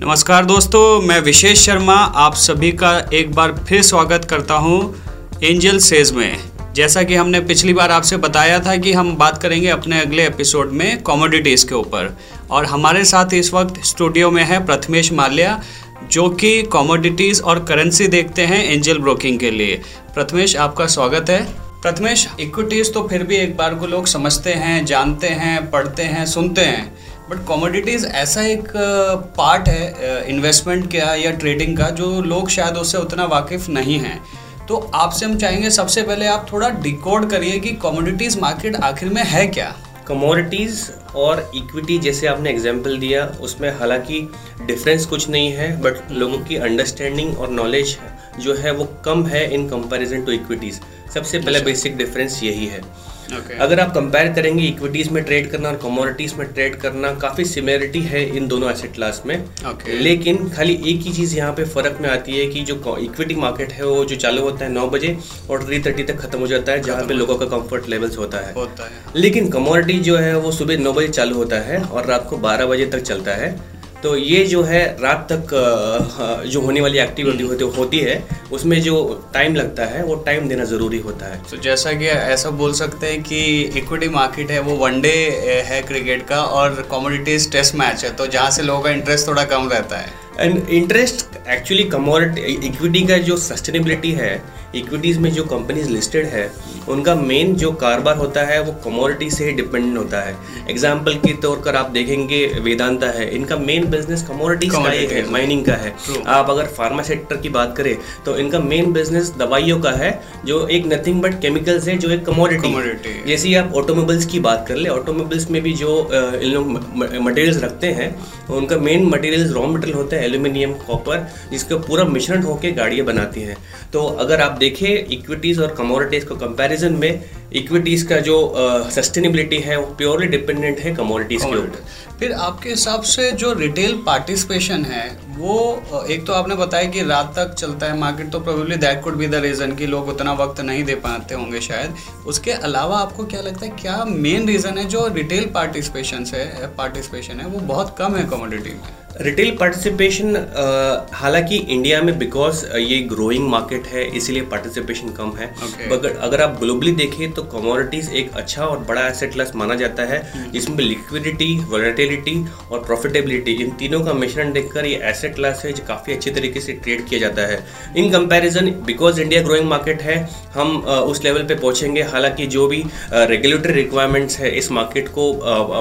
नमस्कार दोस्तों, मैं विशेष शर्मा, आप सभी का एक बार फिर स्वागत करता हूँ एंजल सेज में। जैसा कि हमने पिछली बार आपसे बताया था कि हम बात करेंगे अपने अगले एपिसोड में कॉमोडिटीज़ के ऊपर। और हमारे साथ इस वक्त स्टूडियो में है प्रथमेश माल्या, जो कि कॉमोडिटीज़ और करेंसी देखते हैं एंजल ब्रोकिंग के लिए। प्रथमेश, आपका स्वागत है। प्रथमेश इक्विटीज़ तो फिर भी एक बार को लोग समझते हैं, जानते हैं, पढ़ते हैं, सुनते हैं। बट कॉमोडिटीज़ ऐसा एक पार्ट है इन्वेस्टमेंट का या ट्रेडिंग का जो लोग शायद उससे उतना वाकिफ़ नहीं हैं। तो आपसे हम चाहेंगे सबसे पहले आप थोड़ा डिकोड करिए कि कॉमोडिटीज़ मार्केट आखिर में है क्या। कमोडिटीज़ और इक्विटी जैसे आपने एग्ज़ाम्पल दिया उसमें हालाँकि डिफरेंस कुछ नहीं है बट लोगों की अंडरस्टैंडिंग और नॉलेज जो है वो कम है इन कंपैरिजन टू इक्विटीज़ सबसे पहले बेसिक अच्छा। डिफरेंस यही है। Okay. अगर आप कंपेयर करेंगे इक्विटीज में ट्रेड करना और कमोडिटीज में ट्रेड करना काफ़ी सिमिलरिटी है इन दोनों एसेट क्लास में okay. लेकिन खाली एक ही चीज़ यहाँ पे फ़र्क में आती है कि जो इक्विटी मार्केट है वो जो चालू होता है नौ बजे और थ्री थर्टी तक खत्म हो जाता है जहाँ पे लोगों का कंफर्ट लेवल्स होता है होता है लेकिन कमोडिटी जो है वो सुबह नौ बजे चालू होता है और रात को बारह बजे तक चलता है तो ये जो है रात तक जो होने वाली एक्टिविटी होती होती है उसमें जो टाइम लगता है वो टाइम देना ज़रूरी होता है। तो so, जैसा कि ऐसा बोल सकते हैं कि इक्विटी मार्केट है वो वनडे है क्रिकेट का और कॉमोडिटीज टेस्ट मैच है तो जहाँ से लोगों का इंटरेस्ट थोड़ा कम रहता है। And interest actually commodity equity का जो सस्टेनेबिलिटी है इक्विटीज़ में जो कंपनीज़ लिस्टेड है उनका मेन जो कारोबार होता है वो कमोडिटी से ही डिपेंडेंट होता है। एग्ज़ाम्पल के तौर पर आप देखेंगे वेदांता है। इनका मेन बिज़नेस कमोडिटीज का ही है माइनिंग का है। आप अगर फार्मा सेक्टर की बात करें तो इनका मेन बिज़नेस दवाइयों का है जो एक नथिंग बट केमिकल्स है जो एक कमोडिटी जैसे आप ऑटोमोबाइल्स की बात कर ले ऑटोमोबाइल्स में भी जो इन लोग मटेरियल्स रखते हैं उनका मेन मटेरियल रॉ मटेरियल होता है एल्यूमिनियम कॉपर जिसका पूरा मिश्रण होकर गाड़ियाँ बनाती हैं। तो अगर आप देखें इक्विटीज़ और कमोडिटीज़ को कंपैरिजन में इक्विटीज़ का जो सस्टेनेबिलिटी uh, है वो प्योरली डिपेंडेंट है कमोडिटीज़ के ऊपर। फिर आपके हिसाब से जो रिटेल पार्टिसिपेशन है वो एक तो आपने बताया कि रात तक चलता है मार्केट तो probably that could be the reason कि लोग उतना वक्त नहीं दे पाते होंगे शायद। उसके अलावा आपको क्या लगता है क्या मेन रीज़न है जो रिटेल पार्टिसिपेशन है पार्टिसिपेशन है वो बहुत कम है कमोडिटी में? रिटेल पार्टिसिपेशन uh, हालाँकि इंडिया में बिकॉज़ uh, ये ग्रोइंग मार्केट है इसीलिए पार्टिसिपेशन कम है okay. अगर आप ग्लोबली देखें तो कमोडिटीज एक अच्छा और बड़ा एसेट क्लास माना जाता है hmm. जिसमें लिक्विडिटी वॉलेटिलिटी और प्रॉफिटेबिलिटी इन तीनों का मिश्रण देखकर ये एसेट क्लास है जो काफ़ी अच्छी तरीके से ट्रेड किया जाता है in comparison because India growing market है हम uh, उस लेवल पे पहुँचेंगे हालाँकि जो भी रेगुलेटरी रिक्वायरमेंट्स है इस मार्केट को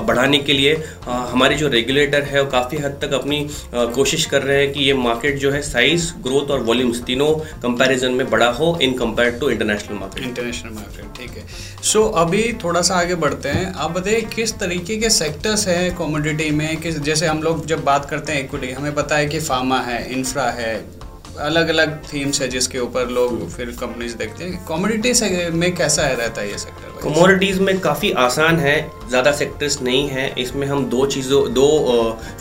बढ़ाने के लिए हमारे जो रेगुलेटर है वो काफ़ी हद तक अपनी कोशिश कर रहे हैं कि ये मार्केट जो है साइज़ ग्रोथ और वॉल्यूम्स तीनों कंपैरिजन में बड़ा हो in compare to international market international market ठीक है। सो so, अभी थोड़ा सा आगे बढ़ते हैं। आप बताइए किस तरीके के सेक्टर्स हैं कॉमोडिटी में? किस जैसे हम लोग जब बात करते हैं इक्विटी हमें पता है कि फार्मा है इंफ्रा है अलग अलग थीम्स है जिसके ऊपर लोग फिर कंपनीज़ देखते हैं। कमोडिटीज में कैसा है रहता है ये सेक्टर कमोडिटीज में काफ़ी आसान है ज़्यादा सेक्टर्स नहीं है। इसमें हम दो चीज़ों दो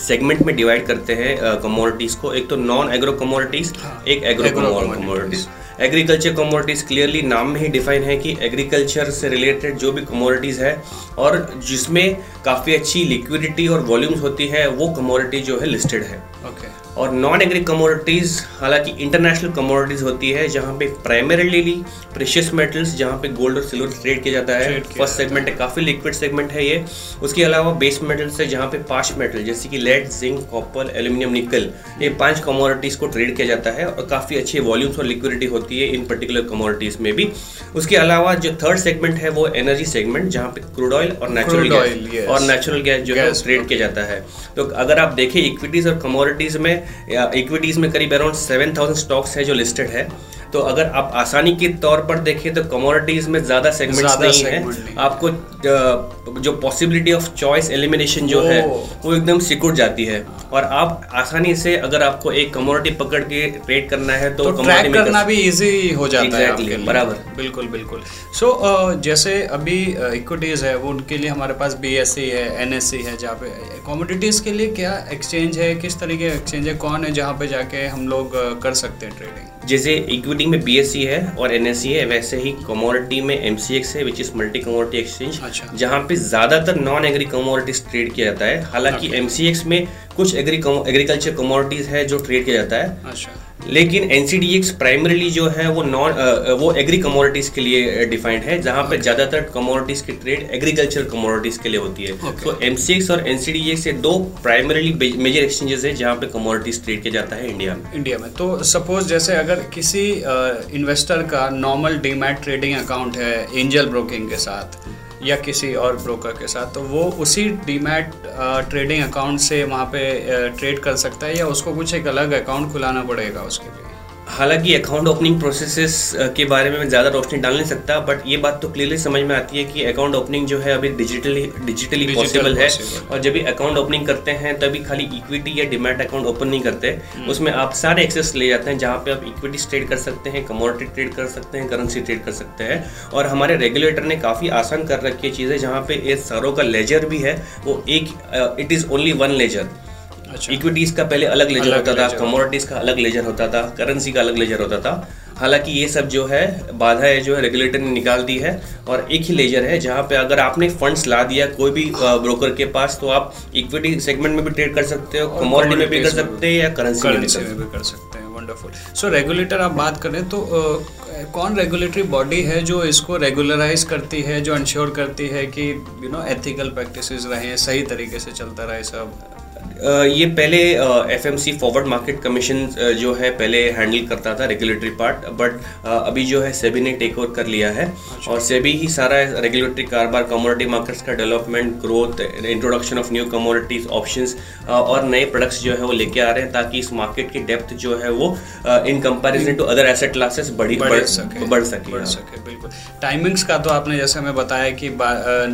सेगमेंट में डिवाइड करते हैं कमोडिटीज को। एक तो नॉन एग्रो कमोडिटीज एक agro commodities agriculture commodities clearly नाम में ही डिफाइन है कि एग्रीकल्चर से रिलेटेड जो भी कमोडिटीज़ है और जिसमें काफ़ी अच्छी लिक्विडिटी और वॉल्यूम्स होती है वो कमोडिटी जो है लिस्टेड है। Okay okay. और नॉन एग्री कमोडिटीज़ हालाँकि इंटरनेशनल कमोडिटीज़ होती है जहाँ पे प्राइमरीली प्रेशियस मेटल्स जहाँ पे गोल्ड और सिल्वर ट्रेड किया जाता है। फ़र्स्ट सेगमेंट है काफ़ी लिक्विड सेगमेंट है ये। उसके अलावा बेस मेटल्स है जहाँ पे पाँच मेटल जैसे कि लेड जिंक कॉपर एल्यूमिनियम निकल ये पाँच कमोडिटीज़ को ट्रेड किया जाता है और काफ़ी अच्छे वॉल्यूम्स और लिक्विडिटी होती है इन पर्टिकुलर कमोडिटीज़ में भी। उसके अलावा जो थर्ड सेगमेंट है वो एनर्जी सेगमेंट जहाँ पे क्रूड ऑयल और नेचुरल गैस और नेचुरल गैस जो है ट्रेड किया जाता है। तो अगर आप देखें इक्विटीज़ और कमोडिटीज़ में इक्विटीज़ में करीब अराउंड सेवन थाउज़ेंड स्टॉक्स है जो लिस्टेड है। तो अगर आप आसानी के तौर पर देखें तो कमोडिटीज में ज़्यादा सेगमेंट्स नहीं है। आपको जो पॉसिबिलिटी ऑफ़ चॉइस एलिमिनेशन जो है वो एकदम सिकुड़ जाती है। और आप आसानी से अगर आपको एक कमोडिटी पकड़ के ट्रेड करना है तो, तो ट्रैक करना भी इजी हो जाता exactly, है बराबर। बिल्कुल बिल्कुल। सो so, uh, जैसे अभी इक्विटीज uh, है वो उनके लिए हमारे पास बी है एन है जहाँ पे कमोडिटीज के लिए क्या एक्सचेंज है किस तरीके का एक्सचेंज है कौन है जहाँ पे जाके हम लोग कर सकते हैं ट्रेडिंग जैसे इक्विटी में बी है और एन है वैसे ही कमोडिटी में एमसीएक्स है which is multi commodity exchange जहाँ पे ज़्यादातर नॉन एग्री कमोडिटीज ट्रेड किया जाता है। हालाँकि एमसीएक्स में कुछ एग्री एग्रीकल्चर कमोडिटीज है जो ट्रेड किया जाता है। अच्छा। लेकिन एनसीडीएक्स प्राइमरीली जो है वो नॉन वो एग्री कमोडिटीज के लिए डिफाइंड है जहाँ पे ज़्यादातर कमोडिटीज की ट्रेड एग्रीकल्चर कमोडिटीज के लिए होती है। तो एमसीएक्स और एनसीडीएक्स ये दो प्राइमरीली मेजर एक्सचेंजेस है जहाँ पे कमोडिटीज ट्रेड किया जाता है इंडिया में। इंडिया में। तो सपोज़ जैसे अगर किसी इन्वेस्टर का नॉर्मल डीमैट ट्रेडिंग अकाउंट है एंजल ब्रोकिंग के साथ या किसी और ब्रोकर के साथ तो वो उसी डीमैट ट्रेडिंग अकाउंट से वहाँ पे ट्रेड कर सकता है या उसको कुछ एक अलग अकाउंट खुलाना पड़ेगा उसके लिए। हालाँकि अकाउंट ओपनिंग प्रोसेसेस के बारे में मैं ज़्यादा रोशनी डाल नहीं सकता बट ये बात तो क्लियरली समझ में आती है कि अकाउंट ओपनिंग जो है अभी डिजिटली डिजिटली पॉसिबल है। और जब भी अकाउंट ओपनिंग करते हैं तभी खाली इक्विटी या डिमेट अकाउंट ओपन नहीं करते। हम्म। उसमें आप सारे एक्सेस ले जाते हैं जहाँ पे आप इक्विटी ट्रेड कर सकते हैं कमोडिटी ट्रेड कर सकते हैं करेंसी ट्रेड कर सकते हैं। और हमारे रेगुलेटर ने काफ़ी आसान कर रखी है चीज़ें जहाँ पे ये सारों का लेजर भी है वो एक it is only one ledger equities का पहले अलग लेजर अलग होता था कमोडिटीज का अलग लेजर होता था करेंसी का अलग लेजर होता था। हालाँकि ये सब जो है बाधा है जो है रेगुलेटर ने निकाल दी है और एक ही लेजर है जहाँ पे अगर आपने फंड्स ला दिया कोई भी ब्रोकर के पास तो आप इक्विटी सेगमेंट में भी ट्रेड कर सकते हो कमोडिटी में भी कर सकते हैं या करेंसी में भी कर सकते हैं। वंडरफुल सो रेगुलेटर आप बात करें तो कौन रेगुलेटरी बॉडी है जो इसको रेगुलराइज करती है जो इंश्योर करती है कि यू नो एथिकल प्रैक्टिसेस रहे सही तरीके से चलता रहे सब? ये पहले F M C forward market commission जो है पहले हैंडल करता था रेगुलेटरी पार्ट बट अभी जो है सेबी ने टेक ओवर कर लिया है अच्छा। और सेबी ही सारा रेगुलेटरी कारोबार कमोडिटी मार्केट्स का development growth introduction of new commodities options और नए प्रोडक्ट्स जो है वो लेके आ रहे हैं ताकि इस मार्केट की डेप्थ जो है वो in comparison to other asset classes बढ़ी बढ़ सके बढ़ सके बढ़ हाँ। सके बिल्कुल टाइमिंग्स का तो आपने जैसे हमें बताया कि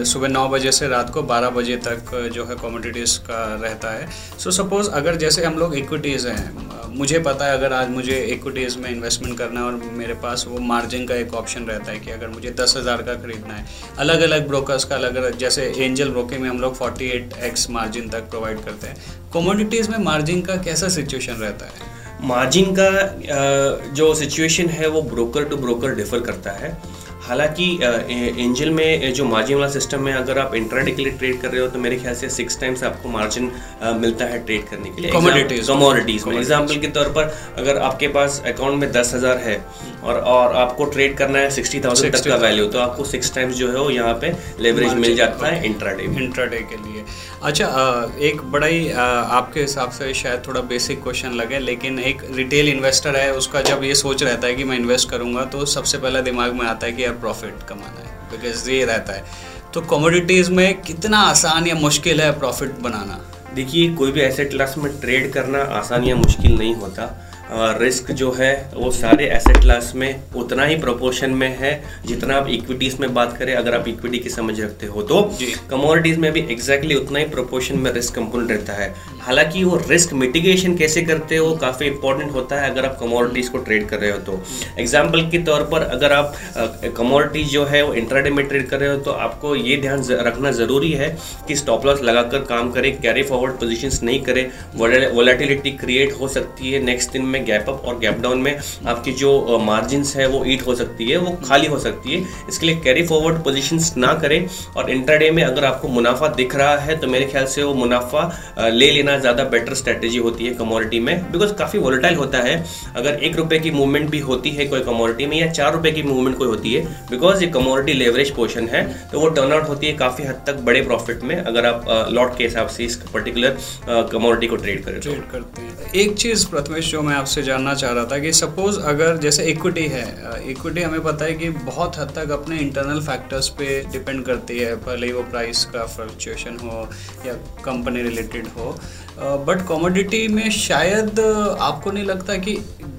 सुबह नौ बजे से रात को बारह बजे तक जो है कमोडिटीज़ का रहता है सो so, सपोज़ अगर जैसे हम लोग इक्विटीज़ हैं मुझे पता है अगर आज मुझे इक्विटीज़ में इन्वेस्टमेंट करना है और मेरे पास वो मार्जिन का एक ऑप्शन रहता है कि अगर मुझे दस हज़ार का खरीदना है अलग अलग ब्रोकर्स का अलग अलग जैसे एंजल ब्रोकिंग में हम लोग फोर्टी एट एक्स मार्जिन तक प्रोवाइड करते हैं। कमोडिटीज़ में मार्जिन का कैसा सिचुएशन रहता है? मार्जिन का जो सिचुएशन है वो ब्रोकर टू ब्रोकर डिफर करता है। हालाँकि एंजल में जो मार्जिन वाला सिस्टम है अगर आप इंट्राडे के लिए ट्रेड कर रहे हो तो मेरे ख्याल से सिक्स टाइम्स आपको मार्जिन मिलता है ट्रेड करने के लिए। कमोडिटीज में। एग्ज़ाम्पल के तौर पर अगर आपके पास अकाउंट में दस हज़ार है और और आपको ट्रेड करना है सिक्सटी थाउज़ेंड तक का वैल्यू तो आपको सिक्स टाइम्स जो है वो यहाँ पे लेवरेज मिल जाता है इंट्राडे इंट्राडे के लिए। अच्छा एक बड़ा ही आपके हिसाब से शायद थोड़ा बेसिक क्वेश्चन लगे, लेकिन एक रिटेल इन्वेस्टर है, उसका जब ये सोच रहता है कि मैं इन्वेस्ट करूँगा तो सबसे पहला दिमाग में आता है कि यार प्रॉफिट कमाना है बिकॉज़ ये रहता है। तो कमोडिटीज़ में कितना आसान या मुश्किल है प्रॉफिट बनाना? देखिए, कोई भी एसेट क्लास में ट्रेड करना आसान या मुश्किल नहीं होता। रिस्क जो है वो सारे एसेट क्लास में उतना ही प्रोपोर्शन में है जितना आप इक्विटीज में बात करें अगर आप इक्विटी की समझ रखते हो तो। कमोडिटीज में भी एग्जैक्टली उतना ही प्रोपोर्शन में रिस्क कंपोनेंट रहता है। हालाँकि वो रिस्क मिटिगेशन कैसे करते हो काफ़ी इंपॉर्टेंट होता है अगर आप कमोडिटीज को ट्रेड कर रहे हो तो। एग्ज़ाम्पल के तौर पर अगर आप कमोडिटीज जो है वो इंट्राडे में ट्रेड कर रहे हो तो आपको ये ध्यान रखना ज़रूरी है कि स्टॉप लॉस लगाकर काम करें कैरी फॉरवर्ड पोजिशन नहीं करें। वोलेटिलिटी क्रिएट हो सकती है नेक्स्ट दिन में में गैप अप और गैप डाउन में आपकी जो मार्जिन है, वो ईट हो सकती है, वो खाली हो सकती है। इसके लिए कैरी फॉरवर्ड पोजिशन ना करें और इंटरडे में अगर आपको मुनाफा दिख रहा है तो मेरे ख्याल से वो मुनाफा ले लेना ज़्यादा बेटर स्ट्रेटेजी होती है कमोडिटी में बिकॉज़ काफ़ी वोलेटाइल होता है। अगर एक रुपए की मूवमेंट भी होती है कोई कमोडिटी में, या चार रुपए की मूवमेंट कोई होती है बिकॉज़ ये कमोडिटी लेवरेज पोर्शन है तो वो टर्न आउट होती है काफ़ी हद तक बड़े प्रॉफिट में, अगर आप लॉट के हिसाब से इस पर्टिकुलर कमोडिटी को ट्रेड करें ट्रेड करते हैं। एक चीज़ प्रथमेश, जो मैं आपसे जानना चाह रहा था कि सपोज़ अगर जैसे इक्विटी है इक्विटी हमें पता है कि बहुत हद तक अपने इंटरनल फैक्टर्स पे डिपेंड करती है, भले ही वो प्राइस का फ्लक्चुएशन हो या कंपनी रिलेटेड हो बट कॉमोडिटी में शायद आपको नहीं लगता कि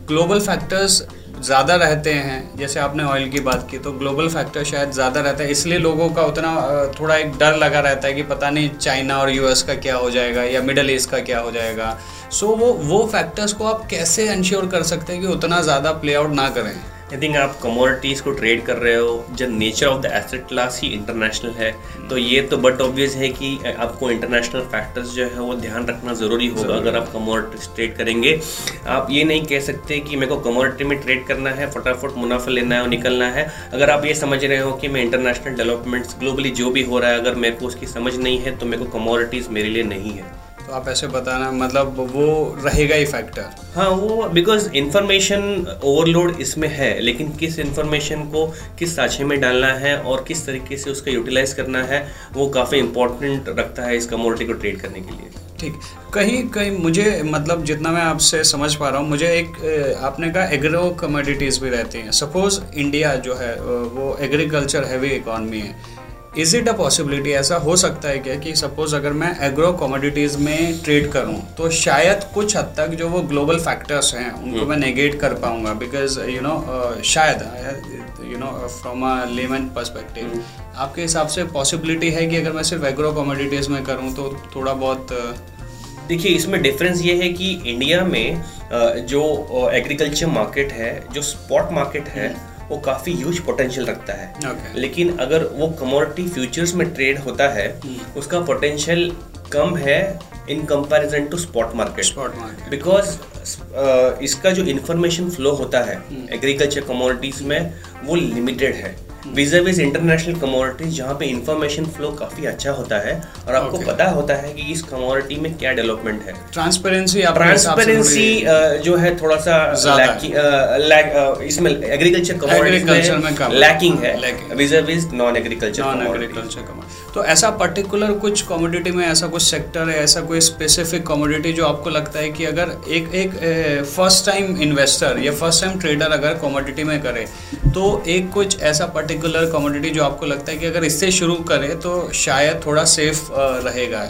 ग्लोबल फैक्टर्स ज़्यादा रहते हैं। जैसे आपने ऑयल की बात की तो ग्लोबल फैक्टर शायद ज़्यादा रहता है। इसलिए लोगों का उतना थोड़ा एक डर लगा रहता है कि पता नहीं चाइना और यूएस का क्या हो जाएगा या मिडल ईस्ट का क्या हो जाएगा। सो so, वो वो फैक्टर्स को आप कैसे इंश्योर कर सकते हैं कि उतना ज़्यादा प्ले आउट ना करें? आई थिंक आप कमोडिटीज को ट्रेड कर रहे हो जब nature of the asset class he international है तो ये तो बट ऑब्वियस है कि आपको इंटरनेशनल फैक्टर्स जो है वो ध्यान रखना ज़रूरी होगा अगर आप कमोडिटीज ट्रेड करेंगे। आप ये नहीं कह सकते कि मेरे को कमोडिटी में ट्रेड करना है फटाफट मुनाफा लेना है और निकलना है। अगर आप ये समझ रहे हो कि मैं इंटरनेशनल डेवलपमेंट्स ग्लोबली जो भी हो रहा है अगर मेरे को उसकी समझ नहीं है तो मेरे को कमोडिटीज़ मेरे लिए नहीं है। तो आप ऐसे बताना मतलब वो रहेगा ही फैक्टर हाँ वो बिकॉज़ इन्फॉर्मेशन ओवरलोड इसमें है लेकिन किस इन्फॉर्मेशन को किस साझे में डालना है और किस तरीके से उसका यूटिलाइज करना है वो काफ़ी इंपॉर्टेंट रखता है इस कमोडिटी को ट्रेड करने के लिए। ठीक। कहीं कहीं मुझे मतलब जितना मैं आपसे समझ पा रहा हूँ मुझे एक आपने कहा एग्रो कमोडिटीज़ भी रहती हैं। सपोज़ इंडिया जो है वो एग्रीकल्चर हैवी इकॉनमी है। इज़ इट अ पॉसिबिलिटी ऐसा हो सकता है क्या कि सपोज़ अगर मैं एग्रो कमोडिटीज़ में ट्रेड करूँ तो शायद कुछ हद तक जो वो ग्लोबल फैक्टर्स हैं उनको hmm. मैं नेगेट कर पाऊँगा बिकॉज़ यू नो शायद you know from a layman perspective आपके हिसाब से पॉसिबिलिटी है कि अगर मैं सिर्फ़ एग्रो कमोडिटीज़ में करूँ तो थोड़ा बहुत देखिए इसमें डिफरेंस ये है कि इंडिया में जो एग्रीकल्चर मार्केट है जो स्पॉट मार्केट है hmm. वो काफ़ी ह्यूज पोटेंशियल रखता है okay. लेकिन अगर वो कमोडिटी फ्यूचर्स में ट्रेड होता है hmm. उसका पोटेंशियल कम है in comparison to spot market spot market because इसका जो इंफॉर्मेशन फ्लो होता है एग्रीकल्चर hmm. कमोडिटीज में वो लिमिटेड है विज इंटरनेशनल कमोडिटीज जहाँ पे इंफॉर्मेशन फ्लो काफ़ी अच्छा होता है और आपको okay. पता होता है कि इस कमोडिटी में क्या डेवलपमेंट है। ट्रांसपेरेंसी ट्रांसपेरेंसी जो है थोड़ा सा इसमें एग्रीकल्चर कमोडिटी में लैकिंग है। Vis-a-vis non agriculture non agriculture तो ऐसा पर्टिकुलर कुछ कमोडिटी में ऐसा कुछ सेक्टर है ऐसा कोई स्पेसिफिक कमोडिटी जो आपको लगता है कि अगर एक एक फ़र्स्ट टाइम इन्वेस्टर या फ़र्स्ट टाइम ट्रेडर अगर कमोडिटी में करे तो एक कुछ ऐसा पर्टिकुलर पर्टिकुलर कमोडिटी जो आपको लगता है कि अगर इससे शुरू करें तो शायद थोड़ा सेफ़ रहेगा।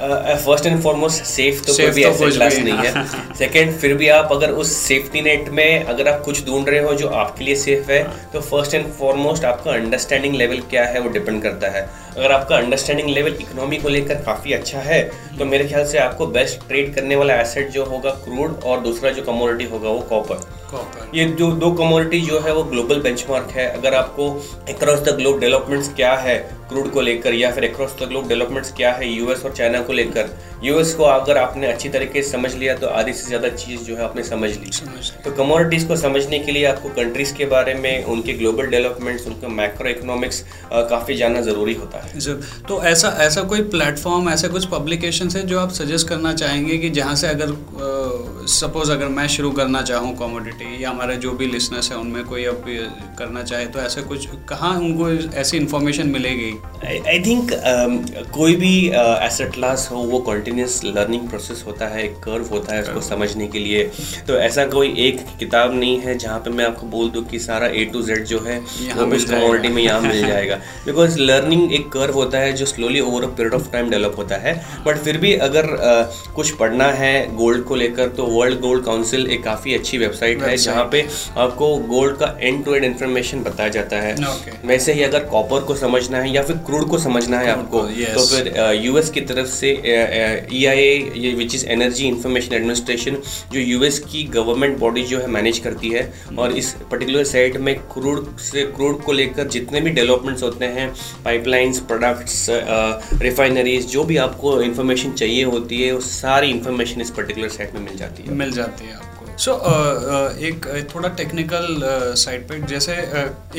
फ़र्स्ट एंड फॉरमोस्ट सेफ़ तो कोई भी तो ऐसा क्लास नहीं है। सेकंड फिर भी आप अगर उस सेफ्टी नेट में अगर आप कुछ ढूंढ रहे हो जो आपके लिए सेफ़ है तो फ़र्स्ट एंड फॉरमोस्ट आपका अंडरस्टैंडिंग लेवल क्या है वो डिपेंड करता है। अगर आपका अंडरस्टैंडिंग लेवल इकोनॉमी को लेकर काफ़ी अच्छा है तो मेरे ख्याल से आपको बेस्ट ट्रेड करने वाला एसेट जो होगा क्रूड और दूसरा जो कमोडिटी होगा वो कॉपर ये जो दो कमोडिटी जो है वो ग्लोबल बेंचमार्क है। अगर आपको अक्रॉस द ग्लोब डेवलपमेंट्स क्या है क्रूड को लेकर या फिर अक्रॉस द ग्लोब डेवलपमेंट्स क्या है यूएस और चाइना को लेकर? यूएस को अगर आपने अच्छी तरीके से समझ लिया तो आधी से ज़्यादा चीज़ जो है आपने समझ ली। तो कमोडिटीज़ को समझने के लिए आपको कंट्रीज़ के बारे में उनके ग्लोबल डेवलपमेंट्स उनका मैक्रो इकोनॉमिक्स काफ़ी जानना ज़रूरी होता है। जब तो ऐसा ऐसा कोई प्लेटफॉर्म ऐसे कुछ पब्लिकेशन है जो आप सजेस्ट करना चाहेंगे कि जहाँ से अगर सपोज़ अगर मैं शुरू करना चाहूँ कॉमोडिटी या हमारे जो भी लिसनर्स हैं उनमें कोई अब करना चाहे तो ऐसे कुछ कहाँ उनको ऐसी इन्फॉर्मेशन मिलेगी आई थिंक um, कोई भी एसेट uh, क्लास हो वो कंटिन्यूस लर्निंग प्रोसेस होता है एक कर्व होता है उसको समझने के लिए। तो ऐसा कोई एक किताब नहीं है जहाँ पे मैं आपको बोल दूँ कि सारा ए टू जेड जो है वो उस कमोडिटी में यहाँ मिल जाएगा। बिकॉज़ लर्निंग एक कर्व होता है जो slowly over a period of time develop होता है। बट फिर भी अगर uh, कुछ पढ़ना है गोल्ड को लेकर तो वर्ल्ड गोल्ड काउंसिल एक काफ़ी अच्छी वेबसाइट है जहाँ पे आपको गोल्ड का एंड टू एंड इन्फॉर्मेशन बताया जाता है। वैसे ही अगर कॉपर को समझना है या फिर क्रूड को समझना है आपको। तो फिर यूएस की तरफ़ से E I A which is energy information administration जो यूएस की गवर्नमेंट बॉडी जो है मैनेज करती है और इस पर्टिकुलर साइट में क्रूड से क्रूड को लेकर जितने भी डेवलपमेंट्स होते हैं पाइपलाइंस प्रोडक्ट्स रिफाइनरीज जो भी आपको इन्फॉर्मेशन चाहिए होती है वो सारी इन्फॉर्मेशन इस पर्टिकुलर साइट में मिल जाती है। मिल जाती है आपको। सो so, uh, एक थोड़ा टेक्निकल साइड पे जैसे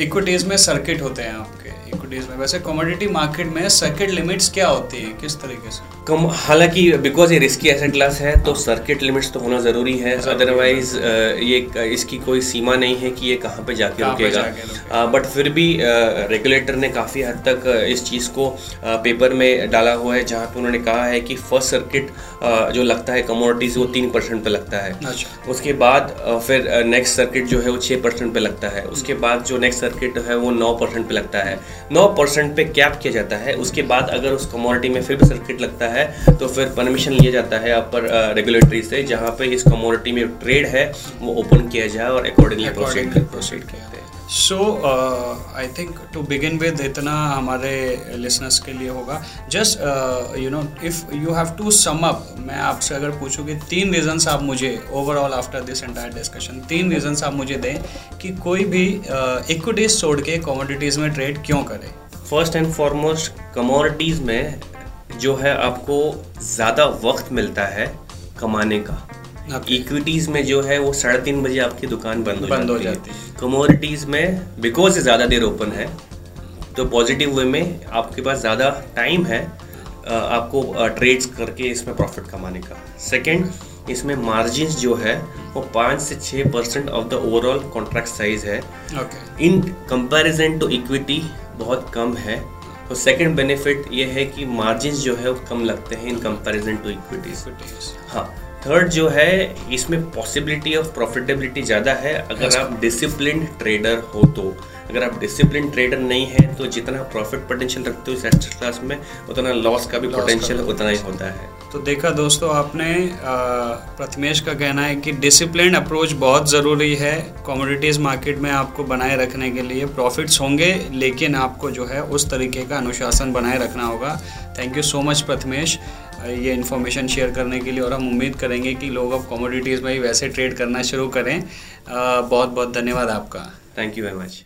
इक्विटीज़ में सर्किट होते हैं आपके इक्विटीज में। वैसे कमोडिटी मार्केट में सर्किट लिमिट्स क्या होती है? किस तरीके से? कम हालाँकि बिकॉज़ ये रिस्की एसेट क्लास है तो सर्किट लिमिट्स तो होना ज़रूरी है। अदरवाइज़ ये इसकी कोई सीमा नहीं है कि ये कहाँ पे जाके रुकेगा। बट फिर भी रेगुलेटर ने काफ़ी हद तक इस चीज़ को पेपर में डाला हुआ है जहाँ पे उन्होंने कहा है कि फ़र्स्ट सर्किट जो लगता है कमोडिटीज़ वो तीन परसेंट पे लगता है। अच्छा। उसके बाद फिर नेक्स्ट सर्किट जो है वो छः परसेंट पे लगता है। उसके बाद जो नेक्स्ट सर्किट है वो नौ परसेंट पे लगता है। नौ परसेंट पे कैप किया जाता है। उसके बाद अगर उस कमोडिटी में फिर भी सर्किट लगता है तो फिर परमिशन लिया जाता है अपर रेगुलेटरी से जहाँ पे इस कमोडिटी में ट्रेड है वो ओपन किया जाए और अकॉर्डिंगली प्रोसीड किया so I think to begin with इतना हमारे लिसनर्स के लिए होगा। Just you know if you have to sum up मैं आपसे अगर पूछूँ कि तीन रीजंस आप मुझे overall after this entire discussion तीन रीजंस आप मुझे दें कि कोई भी इक्विटीज uh, छोड़ के कमोडिटीज़ में ट्रेड क्यों करे? फ़र्स्ट एंड फॉरमोस्ट कमोडिटीज़ में जो है आपको ज़्यादा वक्त मिलता है कमाने का। इक्विटीज में जो है वो साढ़े तीन बजे आपकी दुकान बंद हो बंद जाती, हो। जाती है। कमोडिटीज में बिकॉज़ ज़्यादा देर ओपन है तो पॉजिटिव वे में आपके पास ज़्यादा टाइम है आपको ट्रेड्स करके इसमें प्रॉफिट कमाने का। सेकंड इसमें मार्जिन जो है वो पाँच से छः percent of the overall contract size है। इन कंपैरिजन टू इक्विटी बहुत कम है। तो सेकंड बेनिफिट ये है कि मार्जिन जो है वो कम लगते हैं इन कंपैरिजन टू इक्विटीज हाँ। थर्ड जो है इसमें पॉसिबिलिटी ऑफ़ प्रॉफिटेबिलिटी ज़्यादा है। अगर आप डिसिप्लिन ट्रेडर हो तो। अगर आप डिसिप्लिन ट्रेडर नहीं है तो जितना प्रॉफिट पोटेंशियल रखते हो इस एसेट क्लास में उतना लॉस का भी पोटेंशियल उतना ही होता है। तो देखा दोस्तों आपने प्रथमेश का कहना है कि डिसिप्लिन अप्रोच बहुत ज़रूरी है कॉमोडिटीज़ मार्केट में आपको बनाए रखने के लिए। प्रॉफिट्स होंगे लेकिन आपको जो है उस तरीके का अनुशासन बनाए रखना होगा। Thank you so much Prathamesh. ये इन्फॉर्मेशन शेयर करने के लिए और हम उम्मीद करेंगे कि लोग अब कॉमोडिटीज़ में ही वैसे ट्रेड करना शुरू करें। बहुत बहुत धन्यवाद आपका। Thank you very much